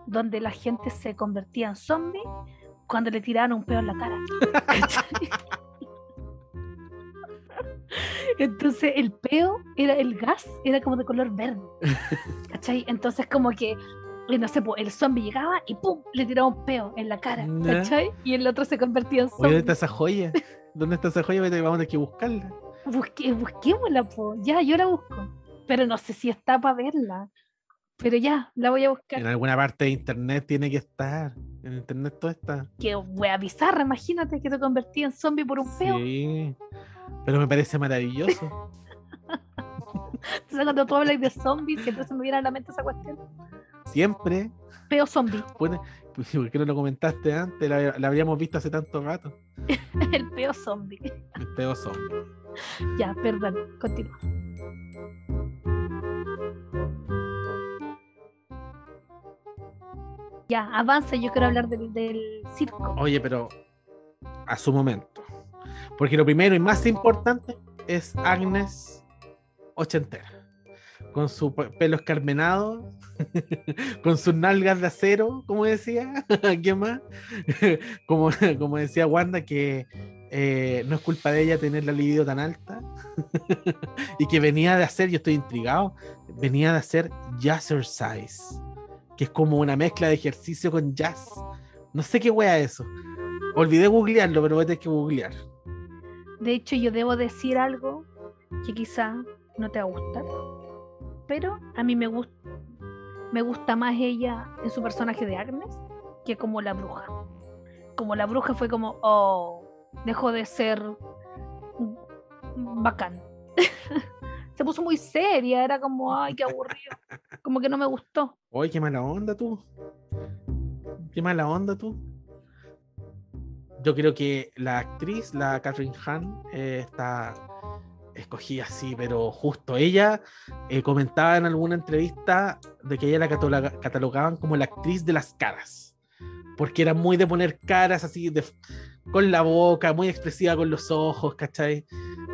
donde la gente se convertía en zombie cuando le tiraban un pedo en la cara. ¿cachai? Entonces el peo era el gas, era como de color verde. ¿Cachai? Entonces como que y no sé, el zombie llegaba y ¡pum! le tiraba un peo en la cara. ¿cachai? Y el otro se convertía en Oye, ¿dónde zombie. está esa joya? ¿Dónde está esa joya? Vamos a tener que buscarla. Busque, busquémosla, po. Ya, yo la busco. Pero no sé si está para verla. Pero ya, la voy a buscar. En alguna parte de internet tiene que estar. En internet todo está. Qué wea bizarra, imagínate que te convertí en zombie por un peo. Pero me parece maravilloso. Entonces, cuando tú hablas de zombies, siempre se me viene a la mente esa cuestión. Siempre. Peo zombie. Pues, ¿Por qué no lo comentaste antes? La, la habríamos visto hace tanto rato. El peo zombie. El peo zombie. Ya, perdón, continúa. Ya, avanza, yo quiero hablar del, del circo. Oye, pero a su momento. Porque lo primero y más importante es Agnes ochentera. Con su pe- pelo escarmenado, con sus nalgas de acero, como decía. ¿Quién más? como, como decía Wanda, que eh, no es culpa de ella tener la libido tan alta. y que venía de hacer, yo estoy intrigado, venía de hacer jazzercise, que es como una mezcla de ejercicio con jazz. No sé qué wea es eso. Olvidé googlearlo, pero voy a tener que googlear. De hecho, yo debo decir algo que quizá no te va a gustar, pero a mí me gusta, me gusta más ella en su personaje de Agnes que como la bruja. Como la bruja fue como, oh, dejó de ser bacán. Se puso muy seria, era como, ay, qué aburrido. Como que no me gustó. Oye, qué mala onda tú. Qué mala onda tú. Yo creo que la actriz, la Catherine Hahn, eh, está escogida así, pero justo. Ella eh, comentaba en alguna entrevista de que ella la cataloga- catalogaban como la actriz de las caras. Porque era muy de poner caras así, de, con la boca, muy expresiva con los ojos, ¿cachai?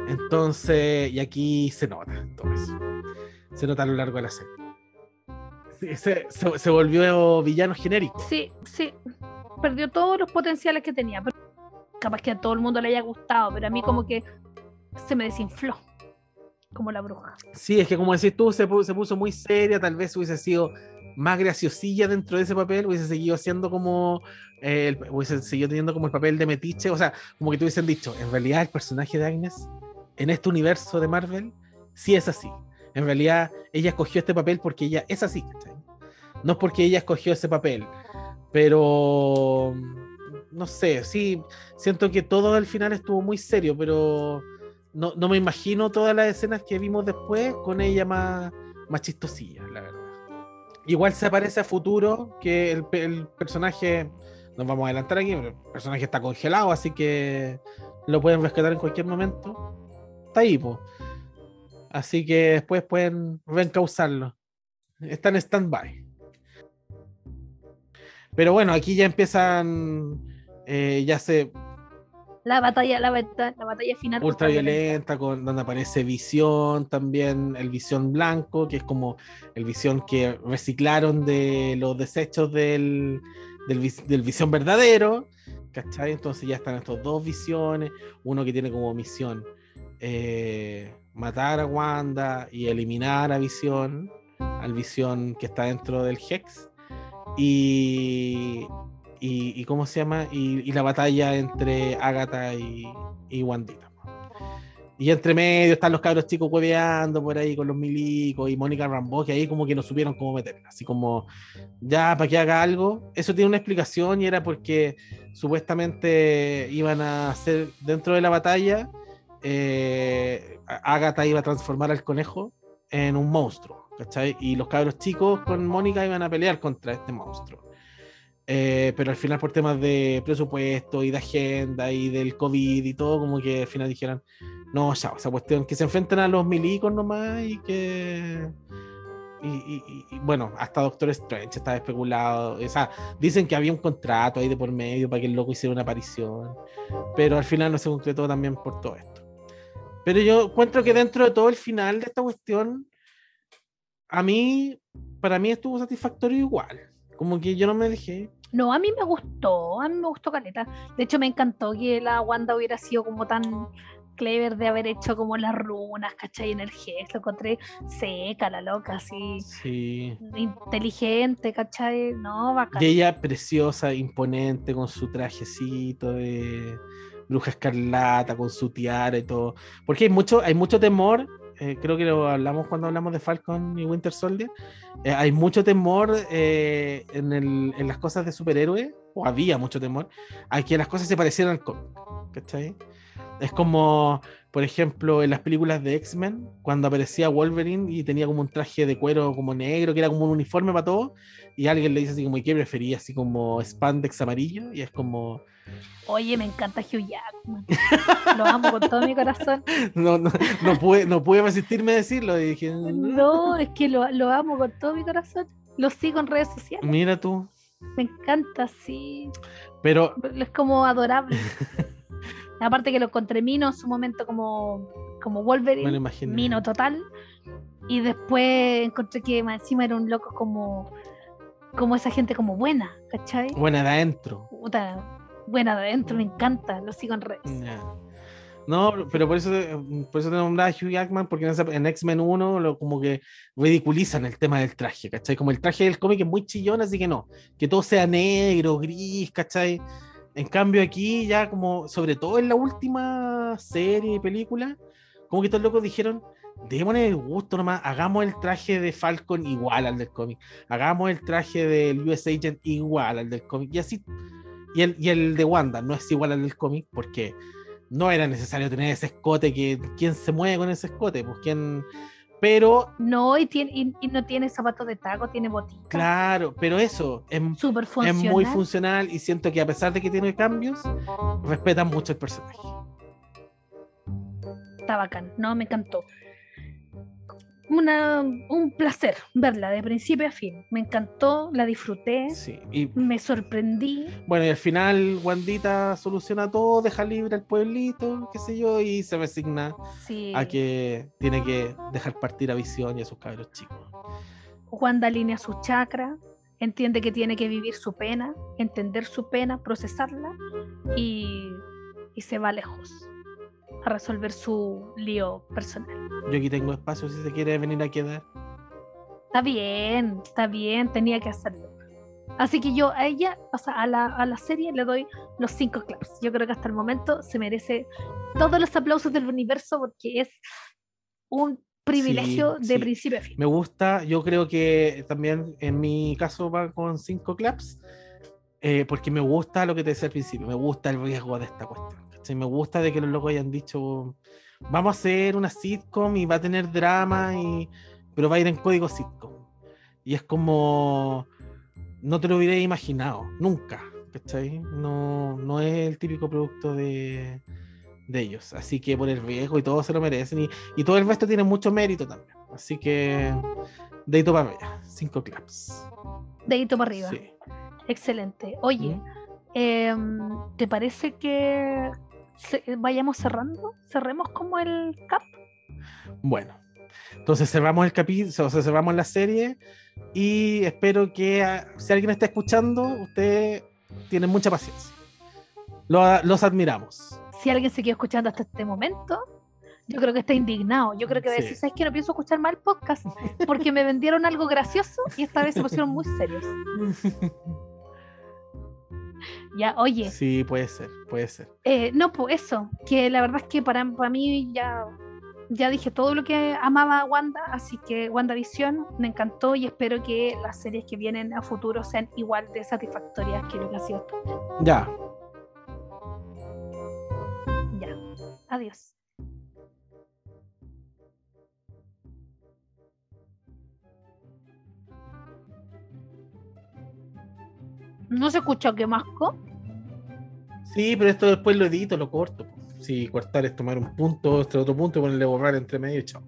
Entonces, y aquí se nota todo eso. Se nota a lo largo de la serie. Se, se- se volvió villano genérico. Sí, sí. Perdió todos los potenciales que tenía. Capaz que a todo el mundo le haya gustado, pero a mí como que se me desinfló. Como la bruja. Sí, es que como decís tú, se, pu- se puso muy seria, tal vez hubiese sido más graciosilla dentro de ese papel, hubiese seguido siendo como, eh, el- hubiese seguido teniendo como el papel de metiche, o sea, como que te hubiesen dicho, en realidad el personaje de Agnes, en este universo de Marvel, sí es así. En realidad ella escogió este papel porque ella es así, ¿cachai? No es porque ella escogió ese papel, pero no sé, sí, siento que todo al final estuvo muy serio, pero no, no me imagino todas las escenas que vimos después con ella más, más chistosilla, la verdad. Igual se aparece a futuro que el, el personaje, nos vamos a adelantar aquí, pero el personaje está congelado, así que lo pueden rescatar en cualquier momento. Está ahí, po. Así que después pueden reencauzarlo. Está en stand-by. Pero bueno, aquí ya empiezan, eh, ya se La batalla, la, bata- la batalla final. ultraviolenta, con donde aparece Visión, también el Visión blanco, que es como el Visión que reciclaron de los desechos del, del, del Visión verdadero, ¿cachai? Entonces ya están estos dos visiones, uno que tiene como misión eh, matar a Wanda y eliminar a Visión, al Visión que está dentro del Hex, y, y, y ¿cómo se llama? Y, y la batalla entre Agatha y, y Wandita. Y entre medio están los cabros chicos hueveando por ahí con los milicos y Mónica Rambo, que ahí como que no supieron cómo meterla. Así como, ya, para que haga algo. Eso tiene una explicación y era porque supuestamente iban a hacer dentro de la batalla, eh, Agatha iba a transformar al conejo en un monstruo, ¿cachai? Y los cabros chicos con Mónica iban a pelear contra este monstruo. Eh, pero al final por temas de presupuesto y de agenda y del COVID y todo, como que al final dijeron, no, ya, esa cuestión, que se enfrenten a los milicos nomás y que... Y, bueno, hasta Doctor Strange estaba especulado. O dicen que había un contrato ahí de por medio para que el loco hiciera una aparición. Pero al final no se concretó también por todo esto. Pero yo encuentro que dentro de todo el final de esta cuestión, a mí, para mí estuvo satisfactorio igual. Como que yo no me dejé. No, a mí me gustó, a mí me gustó Caleta. De hecho, me encantó que la Wanda hubiera sido como tan clever de haber hecho como las runas, ¿cachai? En el gesto, lo encontré seca, la loca, así. Sí. Inteligente, ¿cachai? No, bacán. Y ella preciosa, imponente, con su trajecito de bruja escarlata, con su tiara y todo. Porque hay mucho, hay mucho temor. Eh, creo que lo hablamos cuando hablamos de Falcon y Winter Soldier. eh, hay mucho temor eh, en, el- en las cosas de superhéroes, o había mucho temor, a que las cosas se parecieran al cómic. ¿Cachai? Es como, por ejemplo, en las películas de X-Men, cuando aparecía Wolverine y tenía como un traje de cuero como negro, que era como un uniforme para todo, y alguien le dice así como, ¿y qué prefería? Así como spandex amarillo, y es como, Oye, me encanta Hugh Jackman. Lo amo con todo mi corazón. no, no, no pude, no pude resistirme a decirlo, y dije, No, es que lo, lo amo con todo mi corazón. Lo sigo en redes sociales. mira tú, Me encanta, sí. pero Es como adorable. Aparte que lo encontré Mino en su momento como, como Wolverine. Mino total. Y después encontré que más encima era un loco como, como esa gente como buena, ¿cachai? Buena de adentro. Puta, buena de adentro, me encanta, lo sigo en redes. No, pero por eso, por eso te nombraba Hugh Jackman, porque en X-Men 1 lo, como que ridiculizan el tema del traje, ¿cachai? Como el traje del cómic es muy chillón, así que no, que todo sea negro, gris, ¿cachai? En cambio aquí ya como, sobre todo en la última serie y película, como que todos locos dijeron, démosle el gusto nomás, hagamos el traje de Falcon igual al del cómic, hagamos el traje del US Agent igual al del cómic, y así, y el, y el de Wanda no es igual al del cómic, porque no era necesario tener ese escote que quién se mueve con ese escote, pues quién pero No, y, tiene, y, y no tiene zapatos de taco, tiene botitas. claro, pero eso es, es muy funcional y siento que a pesar de que tiene cambios, respetan mucho el personaje. Está bacán, no, me encantó. Una, un placer verla de principio a fin. Me encantó, la disfruté, Sí. Y me sorprendí. bueno, y al final Wandita soluciona todo, deja libre al pueblito, qué sé yo, y se resigna Sí. a que tiene que dejar partir a Visión y a sus cabros chicos. Wanda alinea sus chakras, entiende que tiene que vivir su pena, entender su pena, procesarla y, y se va lejos a resolver su lío personal. Yo aquí tengo espacio si se quiere venir a quedar. Está bien, está bien, tenía que hacerlo. Así que yo a ella, o sea, a la, a la serie le doy los cinco claps. Yo creo que hasta el momento se merece todos los aplausos del universo porque es un privilegio Sí, de sí. principio a fin. Me gusta, yo creo que también en mi caso va con cinco claps, eh, porque me gusta lo que te decía al principio, me gusta el riesgo de esta cuestión. ¿Cachai? Me gusta de que los locos hayan dicho, vamos a hacer una sitcom y va a tener drama, y... pero va a ir en código sitcom. Y es como, no te lo hubiera imaginado, nunca. ¿cachai? No, no es el típico producto de, de ellos. Así que por el riesgo y todo se lo merecen. Y, y todo el resto tiene mucho mérito también. Así que, dedito para allá, cinco claps. Dedito para arriba. Sí. Excelente. Oye, ¿Mm? em, ¿te parece que vayamos cerrando? Cerremos como el cap. Bueno, entonces cerramos el capítulo, o sea, cerramos la serie y espero que ah, si alguien está escuchando, usted tiene mucha paciencia. Lo- los admiramos. Si alguien se quedó escuchando hasta este momento, yo creo que está indignado. Yo creo que va a decir. ¿sabes qué? No pienso escuchar el podcast porque me vendieron algo gracioso y esta vez se pusieron muy serios. Ya, oye, Sí, puede ser, puede ser. eh, no, pues eso, que la verdad es que para, para mí ya, ya dije todo lo que amaba a Wanda, así que WandaVision me encantó y espero que las series que vienen a futuro sean igual de satisfactorias que lo que ha sido. Ya, Ya, adiós. ¿No se escuchó que masco? sí, pero esto después lo edito, lo corto. Sí, cortar es tomar un punto, este otro punto y ponerle borrar entre medio y chao.